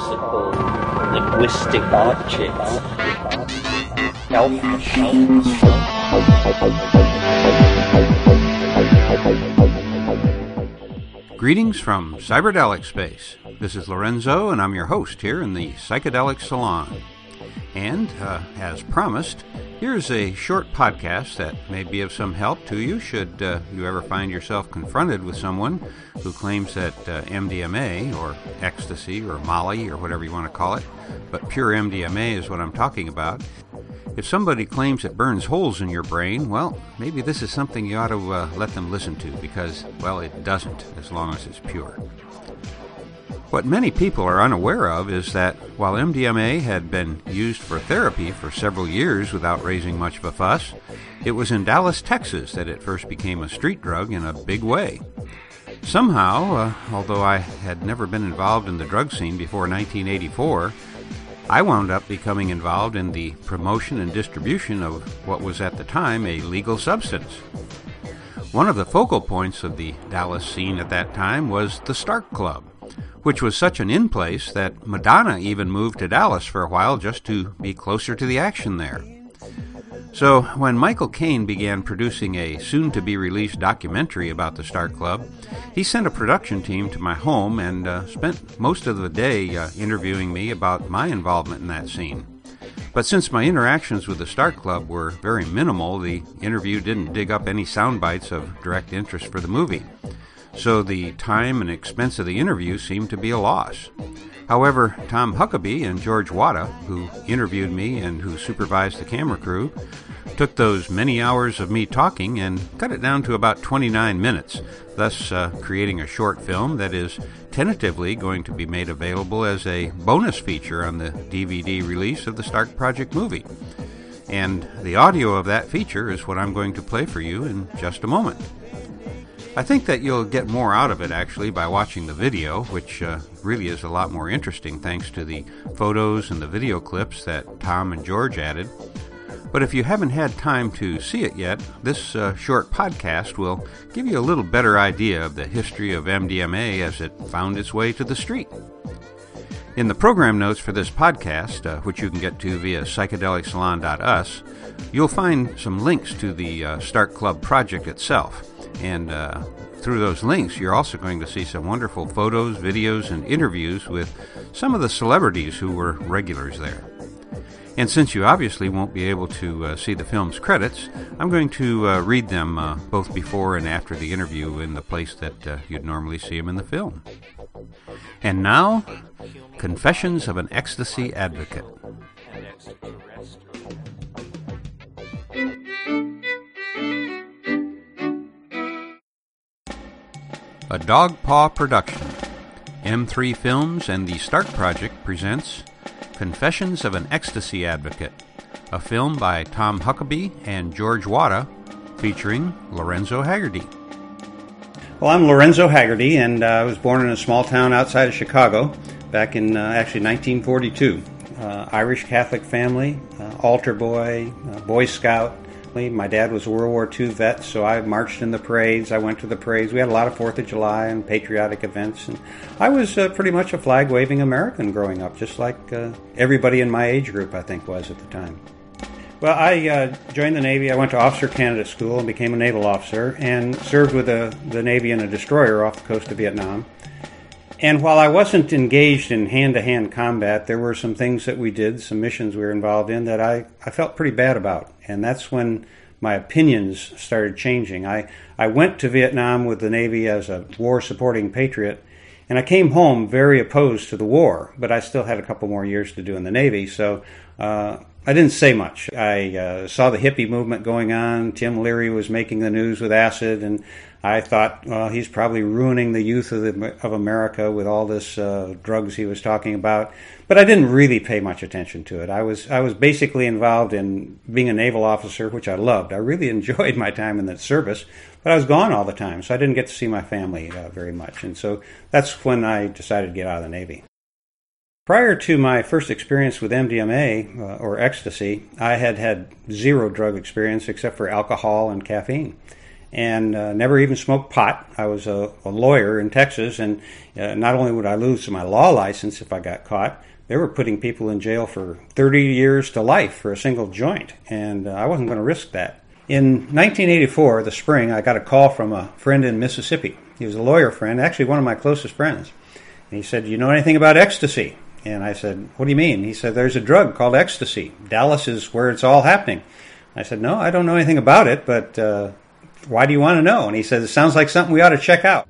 whimsical linguistic objects. Greetings from Cyberdelic Space. This is Lorenzo, and I'm your host here in the Psychedelic Salon. And, uh, as promised, here's a short podcast that may be of some help to you should uh, you ever find yourself confronted with someone who claims that uh, MDMA, or ecstasy, or Molly, or whatever you want to call it, but pure MDMA is what I'm talking about. If somebody claims it burns holes in your brain, well, maybe this is something you ought to uh, let them listen to because, well, it doesn't as long as it's pure. What many people are unaware of is that while MDMA had been used for therapy for several years without raising much of a fuss, it was in Dallas, Texas that it first became a street drug in a big way. Somehow, uh, although I had never been involved in the drug scene before 1984, I wound up becoming involved in the promotion and distribution of what was at the time a legal substance. One of the focal points of the Dallas scene at that time was the Stark Club which was such an in place that Madonna even moved to Dallas for a while just to be closer to the action there. So, when Michael Caine began producing a soon to be released documentary about the Stark Club, he sent a production team to my home and uh, spent most of the day uh, interviewing me about my involvement in that scene. But since my interactions with the Stark Club were very minimal, the interview didn't dig up any sound bites of direct interest for the movie so the time and expense of the interview seemed to be a loss. However, Tom Huckabee and George Wada, who interviewed me and who supervised the camera crew, took those many hours of me talking and cut it down to about 29 minutes, thus uh, creating a short film that is tentatively going to be made available as a bonus feature on the DVD release of the Stark Project movie. And the audio of that feature is what I'm going to play for you in just a moment. I think that you'll get more out of it actually by watching the video, which uh, really is a lot more interesting thanks to the photos and the video clips that Tom and George added. But if you haven't had time to see it yet, this uh, short podcast will give you a little better idea of the history of MDMA as it found its way to the street. In the program notes for this podcast, uh, which you can get to via psychedelicsalon.us, you'll find some links to the uh, Stark Club project itself. And uh, through those links, you're also going to see some wonderful photos, videos, and interviews with some of the celebrities who were regulars there. And since you obviously won't be able to uh, see the film's credits, I'm going to uh, read them uh, both before and after the interview in the place that uh, you'd normally see them in the film. And now, Confessions of an Ecstasy Advocate. A Dog Paw production. M3 Films and the Stark Project presents Confessions of an Ecstasy Advocate, a film by Tom Huckabee and George Wada, featuring Lorenzo Hagerty. Well, I'm Lorenzo Hagerty, and uh, I was born in a small town outside of Chicago back in uh, actually 1942. Uh, Irish Catholic family, uh, altar boy, uh, Boy Scout, my dad was a World War II vet, so I marched in the parades. I went to the parades. We had a lot of Fourth of July and patriotic events, and I was uh, pretty much a flag waving American growing up, just like uh, everybody in my age group, I think, was at the time. Well, I uh, joined the Navy. I went to Officer Candidate School and became a naval officer, and served with the, the Navy in a destroyer off the coast of Vietnam. And while I wasn't engaged in hand to hand combat, there were some things that we did, some missions we were involved in that I, I felt pretty bad about. And that's when my opinions started changing. I, I went to Vietnam with the Navy as a war supporting patriot, and I came home very opposed to the war, but I still had a couple more years to do in the Navy. So uh, I didn't say much. I uh, saw the hippie movement going on. Tim Leary was making the news with acid, and I thought, well, he's probably ruining the youth of, the, of America with all this uh, drugs he was talking about. But I didn't really pay much attention to it. I was I was basically involved in being a naval officer, which I loved. I really enjoyed my time in the service, but I was gone all the time, so I didn't get to see my family uh, very much. And so that's when I decided to get out of the Navy. Prior to my first experience with MDMA uh, or ecstasy, I had had zero drug experience except for alcohol and caffeine. And uh, never even smoked pot. I was a, a lawyer in Texas, and uh, not only would I lose my law license if I got caught, they were putting people in jail for 30 years to life for a single joint, and uh, I wasn't going to risk that. In 1984, the spring, I got a call from a friend in Mississippi. He was a lawyer friend, actually one of my closest friends. And he said, Do "You know anything about ecstasy?" And I said, What do you mean? He said, There's a drug called ecstasy. Dallas is where it's all happening. I said, No, I don't know anything about it, but uh, why do you want to know? And he said, It sounds like something we ought to check out.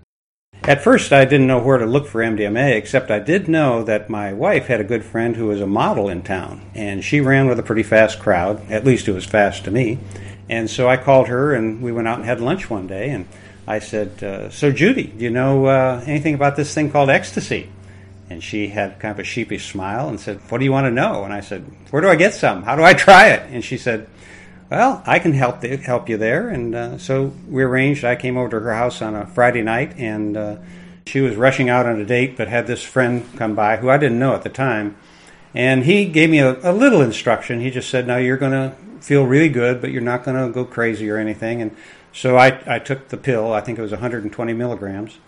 At first, I didn't know where to look for MDMA, except I did know that my wife had a good friend who was a model in town, and she ran with a pretty fast crowd. At least it was fast to me. And so I called her, and we went out and had lunch one day. And I said, uh, So, Judy, do you know uh, anything about this thing called ecstasy? And she had kind of a sheepish smile and said, What do you want to know? And I said, Where do I get some? How do I try it? And she said, Well, I can help th- help you there. And uh, so we arranged. I came over to her house on a Friday night, and uh, she was rushing out on a date, but had this friend come by who I didn't know at the time. And he gave me a, a little instruction. He just said, Now you're going to feel really good, but you're not going to go crazy or anything. And so I, I took the pill. I think it was 120 milligrams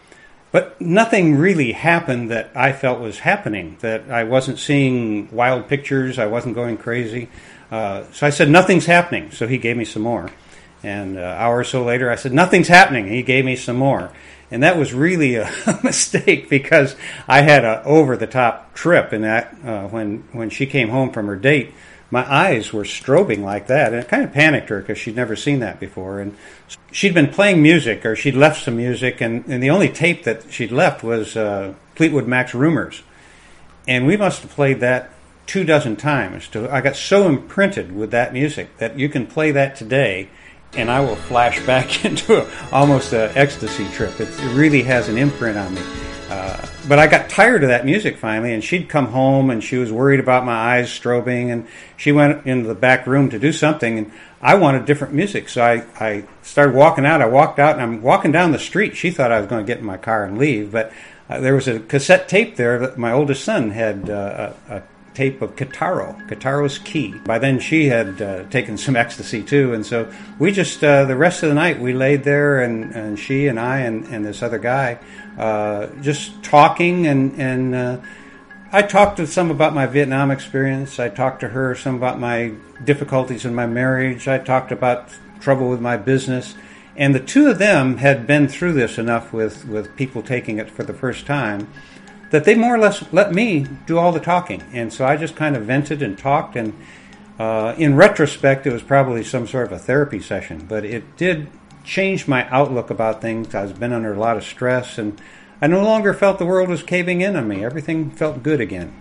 but nothing really happened that I felt was happening, that I wasn't seeing wild pictures, I wasn't going crazy. Uh, so I said, Nothing's happening. So he gave me some more. And an hour or so later, I said, Nothing's happening. He gave me some more. And that was really a mistake because I had an over the top trip. And that uh, when, when she came home from her date, my eyes were strobing like that, and it kind of panicked her because she'd never seen that before. And she'd been playing music, or she'd left some music, and, and the only tape that she'd left was uh, Fleetwood Mac's "Rumors," and we must have played that two dozen times. To, I got so imprinted with that music that you can play that today, and I will flash back into a, almost an ecstasy trip. It, it really has an imprint on me. Uh, but I got tired of that music finally, and she'd come home and she was worried about my eyes strobing, and she went into the back room to do something, and I wanted different music, so I, I started walking out. I walked out, and I'm walking down the street. She thought I was going to get in my car and leave, but uh, there was a cassette tape there that my oldest son had uh, a, a tape of Kitaro, Kitaro's Ki. By then, she had uh, taken some ecstasy too, and so we just uh, the rest of the night we laid there, and, and she and I and, and this other guy uh, just talking, and and uh, I talked to some about my Vietnam experience. I talked to her some about my difficulties in my marriage. I talked about trouble with my business. And the two of them had been through this enough with, with people taking it for the first time that they more or less let me do all the talking. And so I just kind of vented and talked. And uh, in retrospect, it was probably some sort of a therapy session, but it did change my outlook about things. I was been under a lot of stress, and I no longer felt the world was caving in on me. Everything felt good again.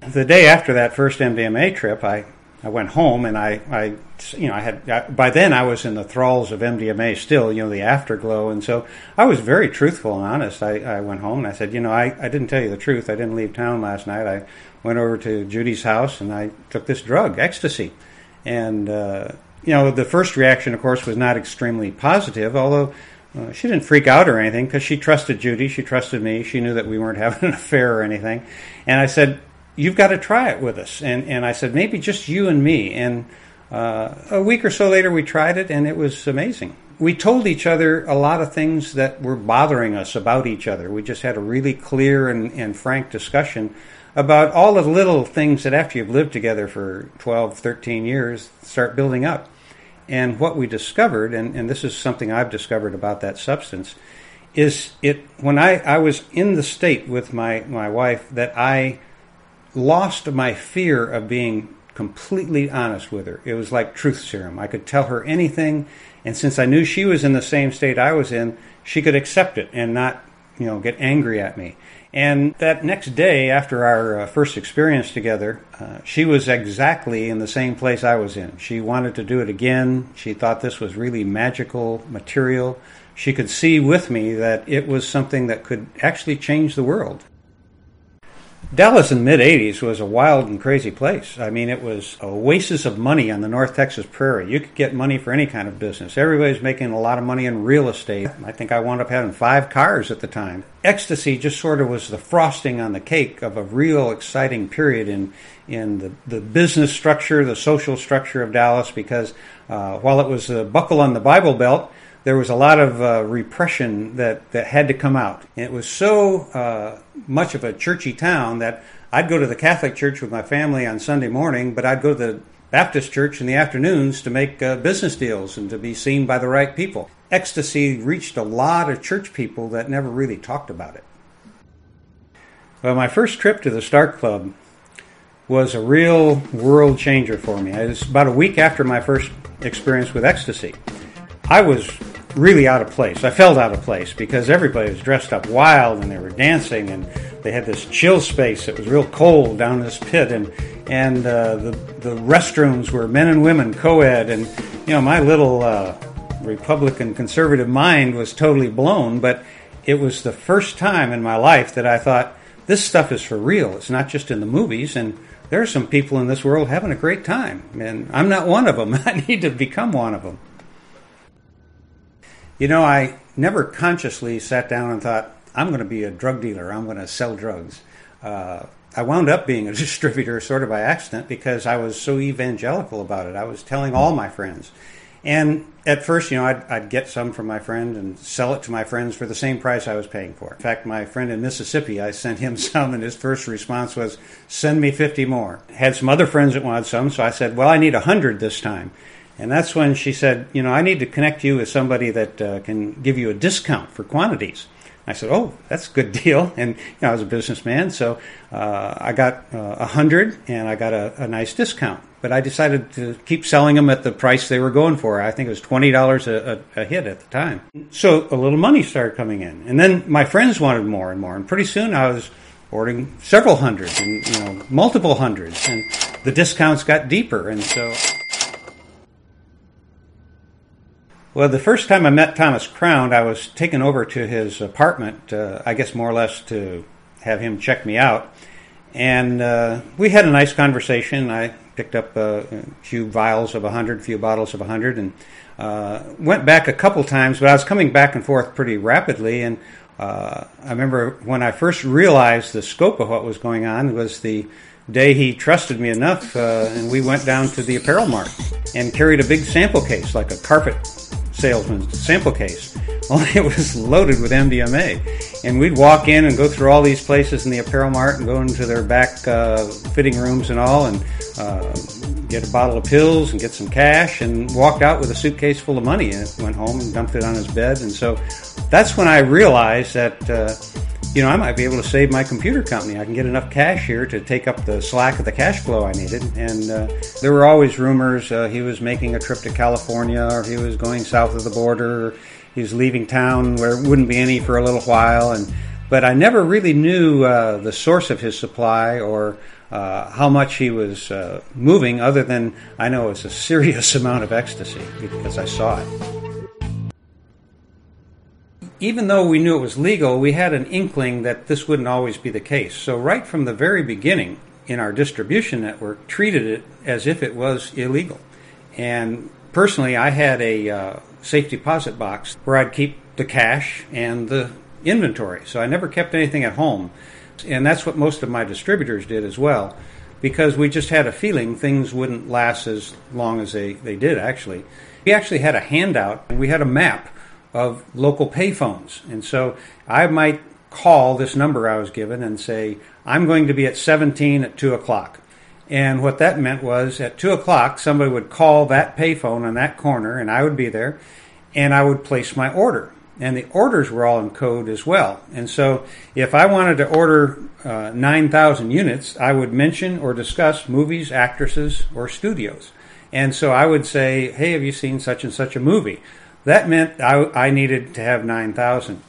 The day after that first MDMA trip, I I went home and I, I you know, I had I, by then I was in the thralls of MDMA still, you know, the afterglow, and so I was very truthful and honest. I, I went home and I said, you know, I, I didn't tell you the truth. I didn't leave town last night. I went over to Judy's house and I took this drug, ecstasy, and uh, you know, the first reaction, of course, was not extremely positive, although. Uh, she didn't freak out or anything because she trusted Judy. She trusted me. She knew that we weren't having an affair or anything. And I said, you've got to try it with us. And, and I said, maybe just you and me. And uh, a week or so later, we tried it, and it was amazing. We told each other a lot of things that were bothering us about each other. We just had a really clear and, and frank discussion about all the little things that after you've lived together for 12, 13 years start building up. And what we discovered, and, and this is something I've discovered about that substance, is it when I, I was in the state with my, my wife that I lost my fear of being completely honest with her. It was like truth serum. I could tell her anything, and since I knew she was in the same state I was in, she could accept it and not, you know, get angry at me. And that next day, after our uh, first experience together, uh, she was exactly in the same place I was in. She wanted to do it again. She thought this was really magical material. She could see with me that it was something that could actually change the world. Dallas in the mid 80s was a wild and crazy place. I mean, it was a oasis of money on the North Texas prairie. You could get money for any kind of business. Everybody's making a lot of money in real estate. I think I wound up having five cars at the time. Ecstasy just sort of was the frosting on the cake of a real exciting period in, in the, the business structure, the social structure of Dallas, because uh, while it was a buckle on the Bible Belt, there was a lot of uh, repression that, that had to come out. And it was so uh, much of a churchy town that I'd go to the Catholic church with my family on Sunday morning, but I'd go to the Baptist church in the afternoons to make uh, business deals and to be seen by the right people. Ecstasy reached a lot of church people that never really talked about it. Well, my first trip to the Stark Club was a real world changer for me. It was about a week after my first experience with ecstasy. I was really out of place. I felt out of place because everybody was dressed up wild and they were dancing and they had this chill space. It was real cold down this pit and and uh, the the restrooms were men and women co-ed and you know my little uh, Republican conservative mind was totally blown. But it was the first time in my life that I thought this stuff is for real. It's not just in the movies and. There are some people in this world having a great time, and I'm not one of them. I need to become one of them. You know, I never consciously sat down and thought, I'm going to be a drug dealer, I'm going to sell drugs. Uh, I wound up being a distributor sort of by accident because I was so evangelical about it. I was telling all my friends. And at first, you know, I'd, I'd, get some from my friend and sell it to my friends for the same price I was paying for. In fact, my friend in Mississippi, I sent him some, and his first response was, "Send me 50 more." Had some other friends that wanted some, so I said, "Well, I need 100 this time." And that's when she said, You know, I need to connect you with somebody that uh, can give you a discount for quantities. I said, "Oh, that's a good deal." And you know, I was a businessman, so uh, I got uh, a uh, hundred, and I got a, a, nice discount. But I decided to keep selling them at the price they were going for. I think it was twenty dollars a, a, hit at the time. So a little money started coming in, and then my friends wanted more and more. And pretty soon, I was ordering several hundreds, and you know, multiple hundreds, and the discounts got deeper. And so Well, the first time I met Thomas Crown, I was taken over to his apartment, uh, I guess more or less to have him check me out. And uh, we had a nice conversation. I picked up a few vials of 100, a few bottles of 100, and uh, went back a couple times, but I was coming back and forth pretty rapidly. And uh, I remember when I first realized the scope of what was going on was the day he trusted me enough, uh, and we went down to the apparel mart and carried a big sample case, like a carpet salesman's sample case. Only it was loaded with MDMA. And we'd walk in and go through all these places in the apparel mart and go into their back uh, fitting rooms and all and uh, get a bottle of pills and get some cash and walked out with a suitcase full of money and went home and dumped it on his bed. And so that's when I realized that. Uh, you know, I might be able to save my computer company. I can get enough cash here to take up the slack of the cash flow I needed. And uh, there were always rumors uh, he was making a trip to California or he was going south of the border. Or he was leaving town where it wouldn't be any for a little while. And but I never really knew uh, the source of his supply or uh, how much he was uh, moving, other than I know it's a serious amount of ecstasy because I saw it even though we knew it was legal, we had an inkling that this wouldn't always be the case. So, right from the very beginning in our distribution network, treated it as if it was illegal. And personally, I had a uh, safe deposit box where I'd keep the cash and the inventory. So, I never kept anything at home. And that's what most of my distributors did as well, because we just had a feeling things wouldn't last as long as they, they did, actually. We actually had a handout, and we had a map of local payphones. And so I might call this number I was given and say, I'm going to be at 17 at 2 o'clock. And what that meant was at 2 o'clock, somebody would call that payphone on that corner, and I would be there, and I would place my order. And the orders were all in code as well. And so if I wanted to order uh, 9,000 units, I would mention or discuss movies, actresses, or studios. And so I would say, hey, have you seen such and such a movie? That meant I, I needed to have 9,000.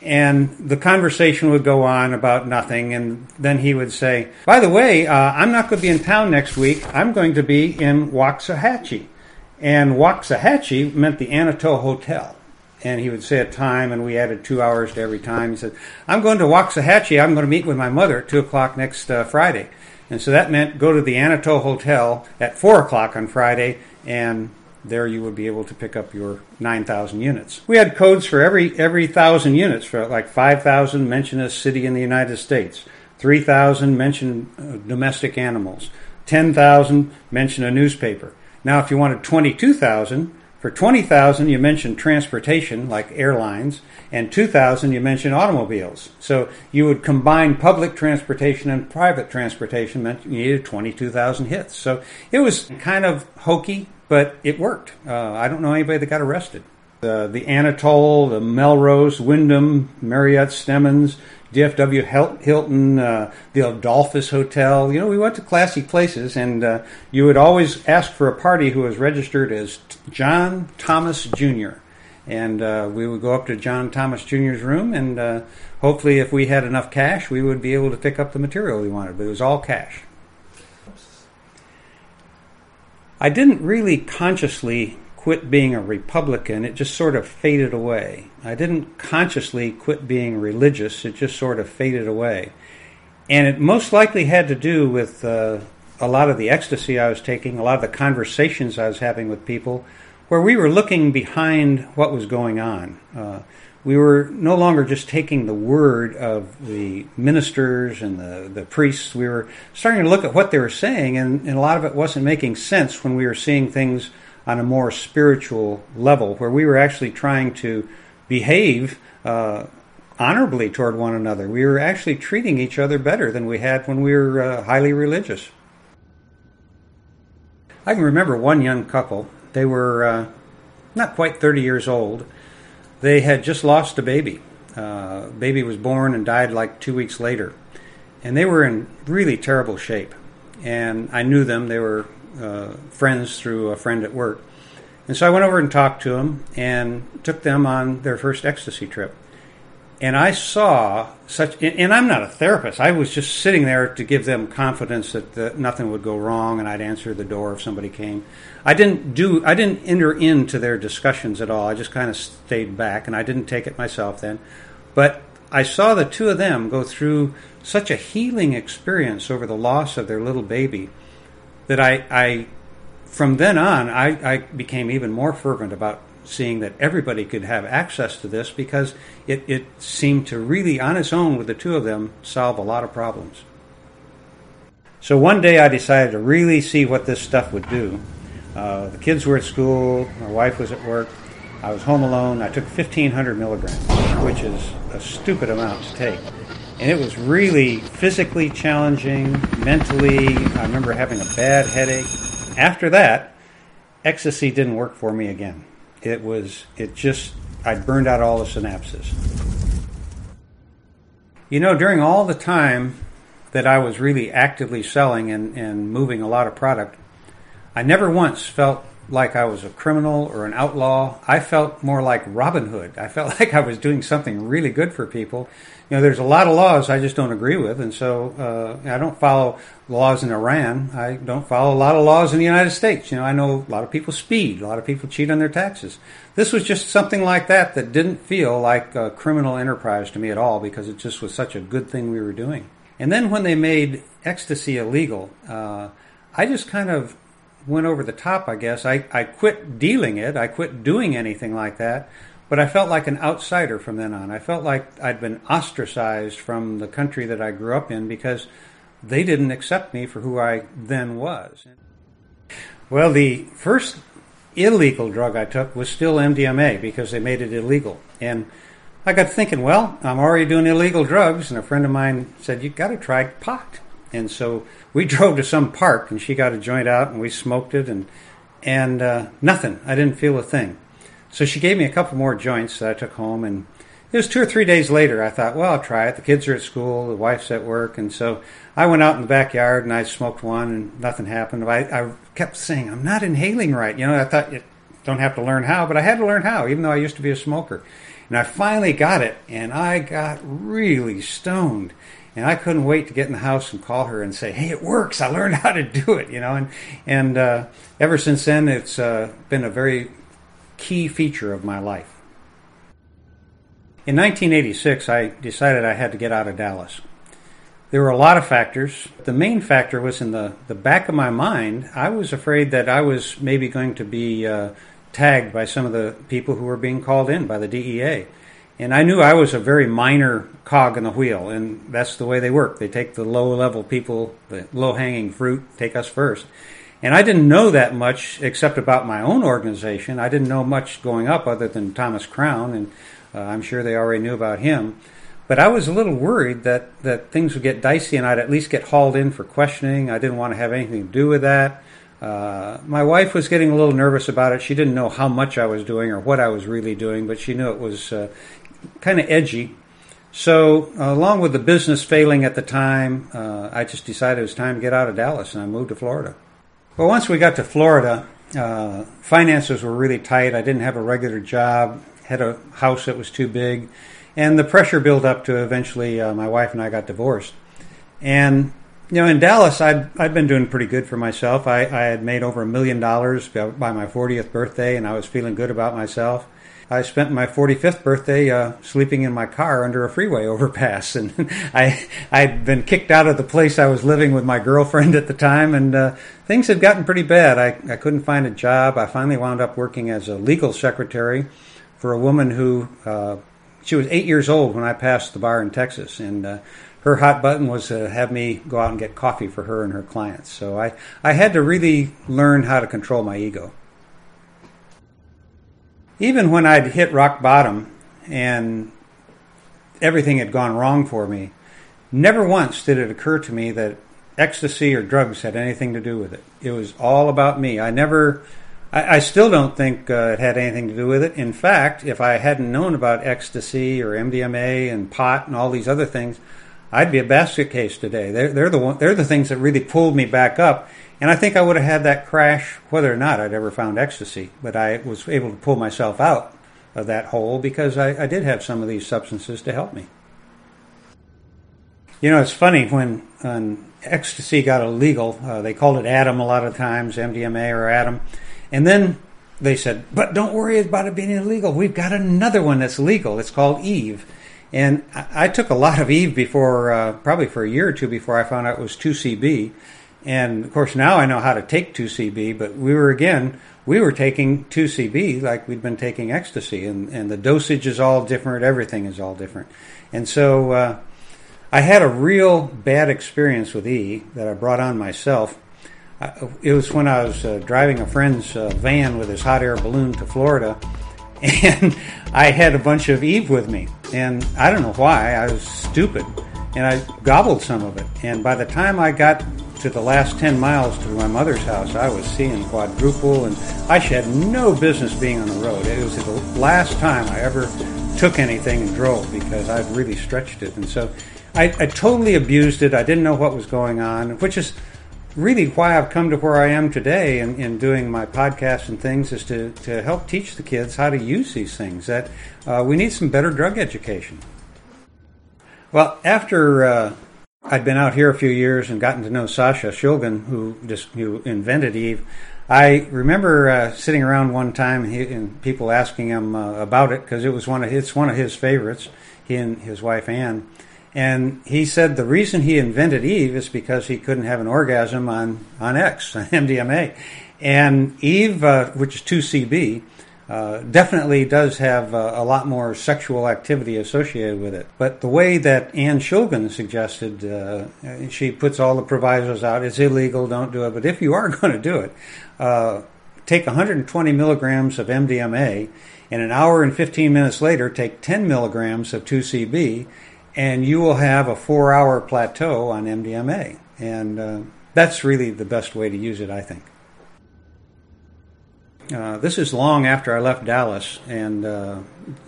And the conversation would go on about nothing. And then he would say, By the way, uh, I'm not going to be in town next week. I'm going to be in Waxahachie. And Waxahachie meant the Anatole Hotel. And he would say a time, and we added two hours to every time. He said, "I'm going to Waxahachie. I'm going to meet with my mother at two o'clock next uh, Friday," and so that meant go to the Anatole Hotel at four o'clock on Friday, and there you would be able to pick up your 9,000 units. We had codes for every every thousand units. For like 5,000, mention a city in the United States. 3,000 mention uh, domestic animals. 10,000 mention a newspaper. Now, if you wanted 22,000, for 20,000 you mentioned transportation like airlines, and 2,000 you mentioned automobiles. So you would combine public transportation and private transportation, meant you needed 22,000 hits. So it was kind of hokey, but it worked. Uh, I don't know anybody that got arrested. The Anatole, the Melrose, Wyndham, Marriott, Stemmons, DFW Hilton, uh, the Adolphus Hotel. You know, we went to classy places, and uh, you would always ask for a party who was registered as John Thomas Jr. And uh, we would go up to John Thomas Jr.'s room, and uh, hopefully, if we had enough cash, we would be able to pick up the material we wanted. But it was all cash. I didn't really consciously quit being a Republican, it just sort of faded away. I didn't consciously quit being religious, it just sort of faded away. And it most likely had to do with uh, a lot of the ecstasy I was taking, a lot of the conversations I was having with people, where we were looking behind what was going on. Uh, we were no longer just taking the word of the ministers and the, the priests. We were starting to look at what they were saying, and, and a lot of it wasn't making sense when we were seeing things on a more spiritual level, where we were actually trying to behave uh, honorably toward one another. We were actually treating each other better than we had when we were uh, highly religious. I can remember one young couple. They were uh, not quite 30 years old they had just lost a baby. Uh, baby was born and died like two weeks later, and they were in really terrible shape. And I knew them; they were uh, friends through a friend at work. And so I went over and talked to them and took them on their first ecstasy trip and I saw such, and I'm not a therapist. I was just sitting there to give them confidence that the, nothing would go wrong, and I'd answer the door if somebody came. I didn't do, I didn't enter into their discussions at all. I just kind of stayed back, and I didn't take it myself then. But I saw the two of them go through such a healing experience over the loss of their little baby that I, I from then on, I, I became even more fervent about seeing that everybody could have access to this because it, it seemed to really, on its own, with the two of them, solve a lot of problems. So one day I decided to really see what this stuff would do. Uh, the kids were at school, my wife was at work, I was home alone. I took 1,500 milligrams, which is a stupid amount to take. And it was really physically challenging, mentally. I remember having a bad headache. After that, ecstasy didn't work for me again it was it just I burned out all the synapses. You know, during all the time that I was really actively selling and, and moving a lot of product, I never once felt like I was a criminal or an outlaw. I felt more like Robin Hood. I felt like I was doing something really good for people you know, there's a lot of laws I just don't agree with, and so uh, I don't follow laws in Iran. I don't follow a lot of laws in the United States. You know, I know a lot of people speed, a lot of people cheat on their taxes. This was just something like that that didn't feel like a criminal enterprise to me at all because it just was such a good thing we were doing. And then when they made ecstasy illegal, uh, I just kind of went over the top, I guess. I, I quit dealing it. I quit doing anything like that. But I felt like an outsider from then on. I felt like I'd been ostracized from the country that I grew up in because they didn't accept me for who I then was. Well, the first illegal drug I took was still MDMA because they made it illegal. And I got thinking, well, I'm already doing illegal drugs. And a friend of mine said, You've got to try pot. And so we drove to some park and she got a joint out and we smoked it and, and uh, nothing. I didn't feel a thing. So she gave me a couple more joints that I took home, and it was two or three days later. I thought, well, I'll try it. The kids are at school, the wife's at work, and so I went out in the backyard and I smoked one, and nothing happened. I, I kept saying, I'm not inhaling right. You know, I thought you don't have to learn how, but I had to learn how, even though I used to be a smoker. And I finally got it, and I got really stoned. And I couldn't wait to get in the house and call her and say, "Hey, it works! I learned how to do it." You know, and and uh, ever since then, it's uh, been a very key feature of my life. In 1986, I decided I had to get out of Dallas. There were a lot of factors. The main factor was in the, the back of my mind. I was afraid that I was maybe going to be uh, tagged by some of the people who were being called in by the DEA. And I knew I was a very minor cog in the wheel, and that's the way they work. They take the low level people, the low hanging fruit, take us first. And I didn't know that much except about my own organization. I didn't know much going up other than Thomas Crown, and uh, I'm sure they already knew about him. But I was a little worried that, that things would get dicey and I'd at least get hauled in for questioning. I didn't want to have anything to do with that. Uh, my wife was getting a little nervous about it. She didn't know how much I was doing or what I was really doing, but she knew it was uh, kind of edgy. So, uh, along with the business failing at the time, uh, I just decided it was time to get out of Dallas and I moved to Florida. Well, once we got to Florida, uh, finances were really tight. I didn't have a regular job, had a house that was too big, and the pressure built up to eventually uh, my wife and I got divorced. And you know, in Dallas, I'd I'd been doing pretty good for myself. I, I had made over a million dollars by my 40th birthday, and I was feeling good about myself. I spent my 45th birthday uh, sleeping in my car under a freeway overpass, and I I'd been kicked out of the place I was living with my girlfriend at the time, and uh, things had gotten pretty bad. I I couldn't find a job. I finally wound up working as a legal secretary for a woman who uh, she was eight years old when I passed the bar in Texas, and uh, her hot button was to have me go out and get coffee for her and her clients. So I I had to really learn how to control my ego even when I'd hit rock bottom and everything had gone wrong for me, never once did it occur to me that ecstasy or drugs had anything to do with it. It was all about me. I never, I, I still don't think uh, it had anything to do with it. In fact, if I hadn't known about ecstasy or MDMA and pot and all these other things, I'd be a basket case today. They're, they're the one, they're the things that really pulled me back up and I think I would have had that crash whether or not I'd ever found ecstasy. But I was able to pull myself out of that hole because I, I did have some of these substances to help me. You know, it's funny when, ecstasy got illegal, uh, they called it Adam a lot of times, MDMA or Adam. And then they said, but don't worry about it being illegal. We've got another one that's legal. It's called Eve. And I, I took a lot of Eve before, uh, probably for a year or two before I found out it was 2CB. And of course, now I know how to take 2CB, but we were again, we were taking 2CB like we'd been taking ecstasy, and, and the dosage is all different, everything is all different. And so uh, I had a real bad experience with E that I brought on myself. it was when I was uh, driving a friend's uh, van with his hot air balloon to Florida, and I had a bunch of Eve with me. And I don't know why, I was stupid. And I gobbled some of it. And by the time I got to the last 10 miles to my mother's house, I was seeing quadruple, and I had no business being on the road. It was the last time I ever took anything and drove because I'd really stretched it. And so I, I totally abused it. I didn't know what was going on, which is really why I've come to where I am today in, in doing my podcast and things is to, to help teach the kids how to use these things. That uh, we need some better drug education. Well, after uh, I'd been out here a few years and gotten to know Sasha Shulgin, who just who invented Eve. I remember uh, sitting around one time and, people asking him uh, about it because it was one of it's one of his favorites. He and his wife Anne, and he said the reason he invented Eve is because he couldn't have an orgasm on on X on MDMA, and Eve, uh, which is two CB, uh, definitely does have uh, a lot more sexual activity associated with it. But the way that Anne Shulgin suggested, uh, she puts all the provisos out. It's illegal. Don't do it. But if you are going to do it, uh, take 120 milligrams of MDMA, and an hour and 15 minutes later, take 10 milligrams of 2CB, and you will have a four-hour plateau on MDMA. And that's really the best way to use it, I think. Uh, this is long after I left Dallas and uh,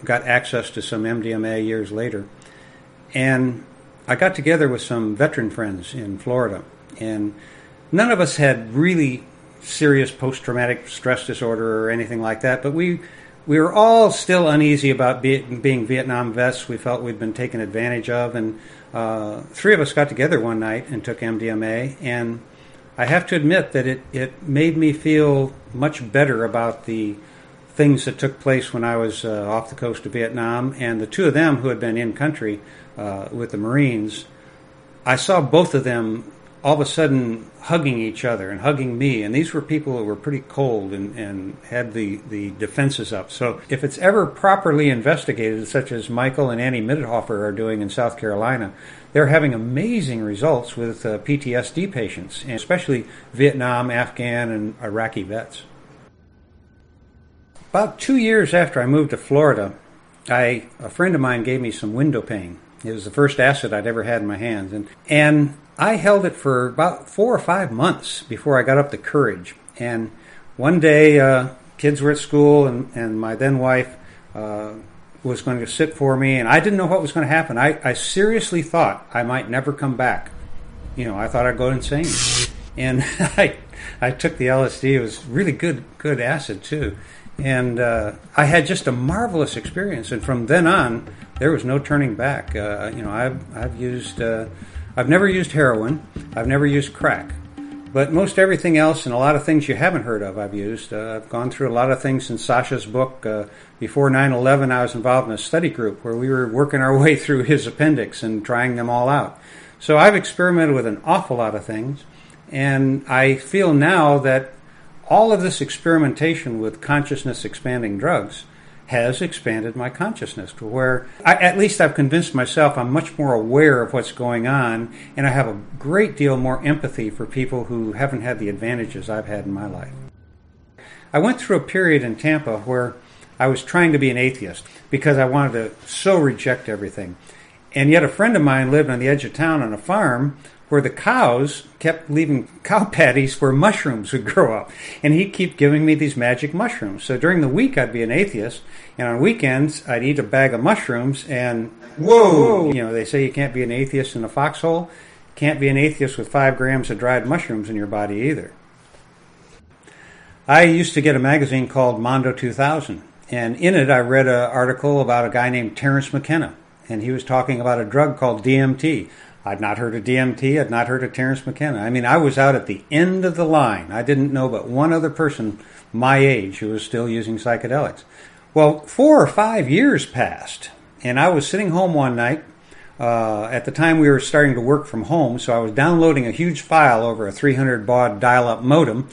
got access to some MDMA years later. And I got together with some veteran friends in Florida. And none of us had really serious post traumatic stress disorder or anything like that, but we. We were all still uneasy about be, being Vietnam vets. We felt we'd been taken advantage of, and uh, three of us got together one night and took MDMA, and I have to admit that it, it made me feel much better about the things that took place when I was uh, off the coast of Vietnam, and the two of them who had been in country uh, with the Marines, I saw both of them all of a sudden hugging each other and hugging me. And these were people who were pretty cold and, and had the, the defenses up. So if it's ever properly investigated, such as Michael and Annie Mithoefer are doing in South Carolina, they're having amazing results with uh, PTSD patients, and especially Vietnam, Afghan, and Iraqi vets. About two years after I moved to Florida, I, a friend of mine gave me some window pane. It was the first acid I'd ever had in my hands, and and I held it for about four or five months before I got up the courage. And one day, uh, kids were at school, and and my then wife uh, was going to sit for me, and I didn't know what was going to happen. I, I seriously thought I might never come back. You know, I thought I'd go insane, and I I took the LSD. It was really good good acid too and uh, I had just a marvelous experience. And from then on, there was no turning back. Uh, you know, I've I've used uh, I've never used heroin, I've never used crack, but most everything else and a lot of things you haven't heard of, I've used. Uh, I've gone through a lot of things in Sasha's book. Uh, before 9/11, I was involved in a study group where we were working our way through his appendix and trying them all out. So I've experimented with an awful lot of things, and I feel now that all of this experimentation with consciousness expanding drugs has expanded my consciousness to where I, at least I've convinced myself I'm much more aware of what's going on and I have a great deal more empathy for people who haven't had the advantages I've had in my life. I went through a period in Tampa where I was trying to be an atheist because I wanted to so reject everything. And yet a friend of mine lived on the edge of town on a farm where the cows kept leaving cow patties where mushrooms would grow up. And he'd keep giving me these magic mushrooms. So during the week, I'd be an atheist. And on weekends, I'd eat a bag of mushrooms. And whoa, you know, they say you can't be an atheist in a foxhole. Can't be an atheist with five grams of dried mushrooms in your body either. I used to get a magazine called Mondo 2000. And in it, I read an article about a guy named Terence McKenna. And he was talking about a drug called DMT I'd not heard of DMT. I'd not heard of Terence McKenna. I mean, I was out at the end of the line. I didn't know but one other person my age who was still using psychedelics. Well, four or five years passed, and I was sitting home one night. Uh, at the time, we were starting to work from home, so I was downloading a huge file over a 300 baud dial up modem,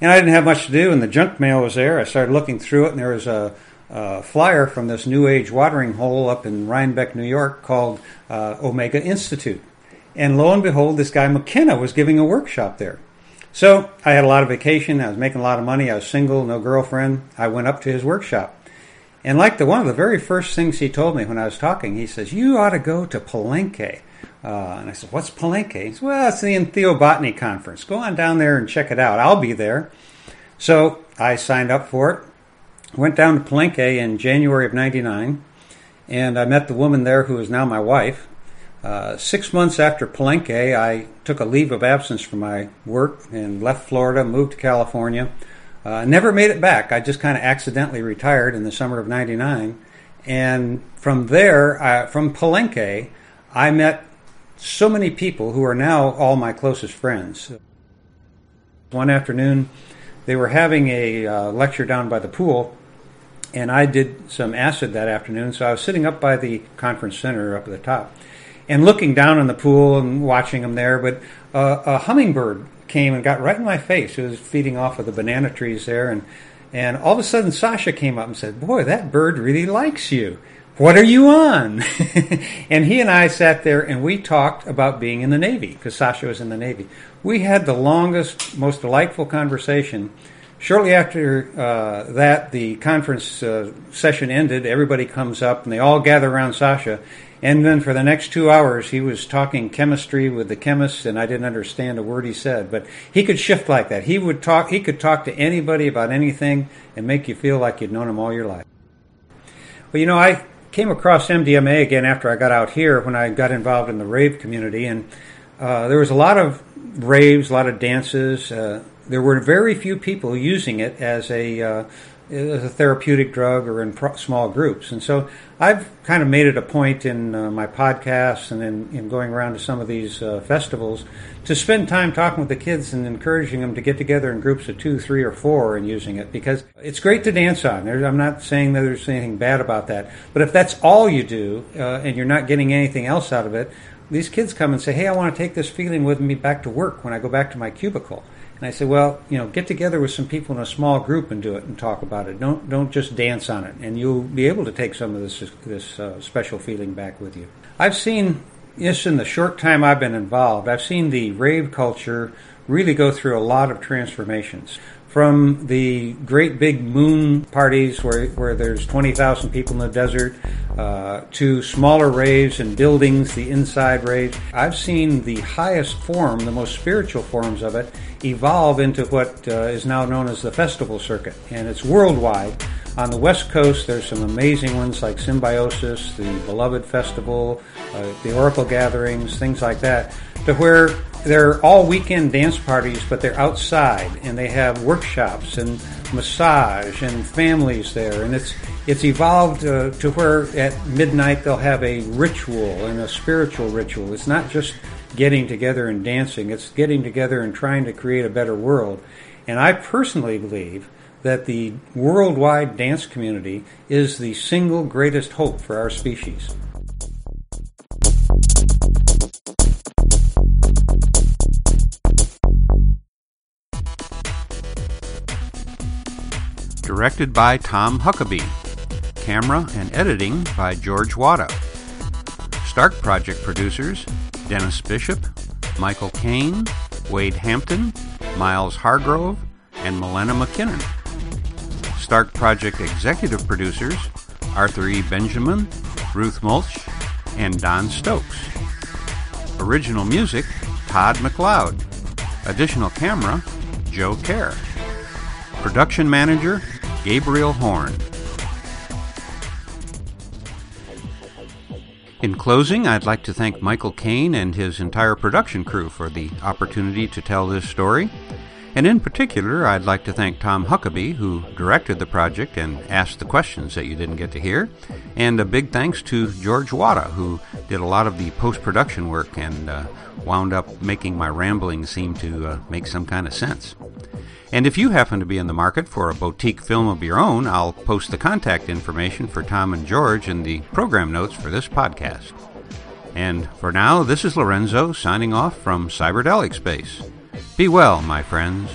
and I didn't have much to do, and the junk mail was there. I started looking through it, and there was a uh, flyer from this New Age watering hole up in Rhinebeck, New York, called uh, Omega Institute. And lo and behold, this guy McKenna was giving a workshop there. So I had a lot of vacation. I was making a lot of money. I was single, no girlfriend. I went up to his workshop. And like the one of the very first things he told me when I was talking, he says, You ought to go to Palenque. Uh, and I said, What's Palenque? He said, Well, it's the Entheobotany Conference. Go on down there and check it out. I'll be there. So I signed up for it. Went down to Palenque in January of 99. And I met the woman there who is now my wife. Uh, six months after Palenque, I took a leave of absence from my work and left Florida, moved to California. Uh, never made it back. I just kind of accidentally retired in the summer of '99, and from there, uh, from Palenque, I met so many people who are now all my closest friends. One afternoon, they were having a uh, lecture down by the pool, and I did some acid that afternoon. So I was sitting up by the conference center up at the top and looking down in the pool and watching them there. But uh, a hummingbird came and got right in my face. It was feeding off of the banana trees there, and and all of a sudden Sasha came up and said, "Boy, that bird really likes you. What are you on?" and he and I sat there and we talked about being in the Navy because Sasha was in the Navy. We had the longest, most delightful conversation. Shortly after uh, that, the conference uh, session ended. Everybody comes up and they all gather around Sasha. And then for the next two hours, he was talking chemistry with the chemists, and I didn't understand a word he said. But he could shift like that. He would talk. He could talk to anybody about anything and make you feel like you'd known him all your life. Well, you know, I came across MDMA again after I got out here when I got involved in the rave community, and uh, there was a lot of raves, a lot of dances. Uh, there were very few people using it as a uh, as a therapeutic drug or in pro- small groups. And so I've kind of made it a point in uh, my podcasts and in, in, going around to some of these uh, festivals to spend time talking with the kids and encouraging them to get together in groups of two, three, or four and using it because it's great to dance on. There's, I'm not saying that there's anything bad about that, but if that's all you do uh, and you're not getting anything else out of it, these kids come and say, "Hey, I want to take this feeling with me back to work when I go back to my cubicle." And I said, well, you know, get together with some people in a small group and do it and talk about it. Don't don't just dance on it, and you'll be able to take some of this this uh, special feeling back with you. I've seen just in the short time I've been involved, I've seen the rave culture really go through a lot of transformations from the great big moon parties where, where there's 20,000 people in the desert uh, to smaller raves and buildings, the inside raves. I've seen the highest form, the most spiritual forms of it, evolve into what uh, is now known as the festival circuit. And it's worldwide. On the West Coast, there's some amazing ones like Symbiosis, the Beloved Festival, uh, the Oracle Gatherings, things like that, to where they're all weekend dance parties, but they're outside and they have workshops and massage and families there. And it's it's evolved uh, to where at midnight they'll have a ritual and a spiritual ritual. It's not just getting together and dancing; it's getting together and trying to create a better world. And I personally believe that the worldwide dance community is the single greatest hope for our species. Directed by Tom Huckabee. Camera and editing by George Wada. Stark Project producers Dennis Bishop, Michael Kane, Wade Hampton, Miles Hargrove, and Milena McKinnon. Stark Project executive producers Arthur E. Benjamin, Ruth Mulch, and Don Stokes. Original music Todd McLeod. Additional camera Joe Kerr. Production manager Gabriel Horn. In closing, I'd like to thank Michael Kane and his entire production crew for the opportunity to tell this story. And in particular, I'd like to thank Tom Huckabee, who directed the project and asked the questions that you didn't get to hear. And a big thanks to George Wada, who did a lot of the post production work and uh, wound up making my rambling seem to uh, make some kind of sense. And if you happen to be in the market for a boutique film of your own, I'll post the contact information for Tom and George in the program notes for this podcast. And for now, this is Lorenzo signing off from Cyberdelic Space. Be well, my friends.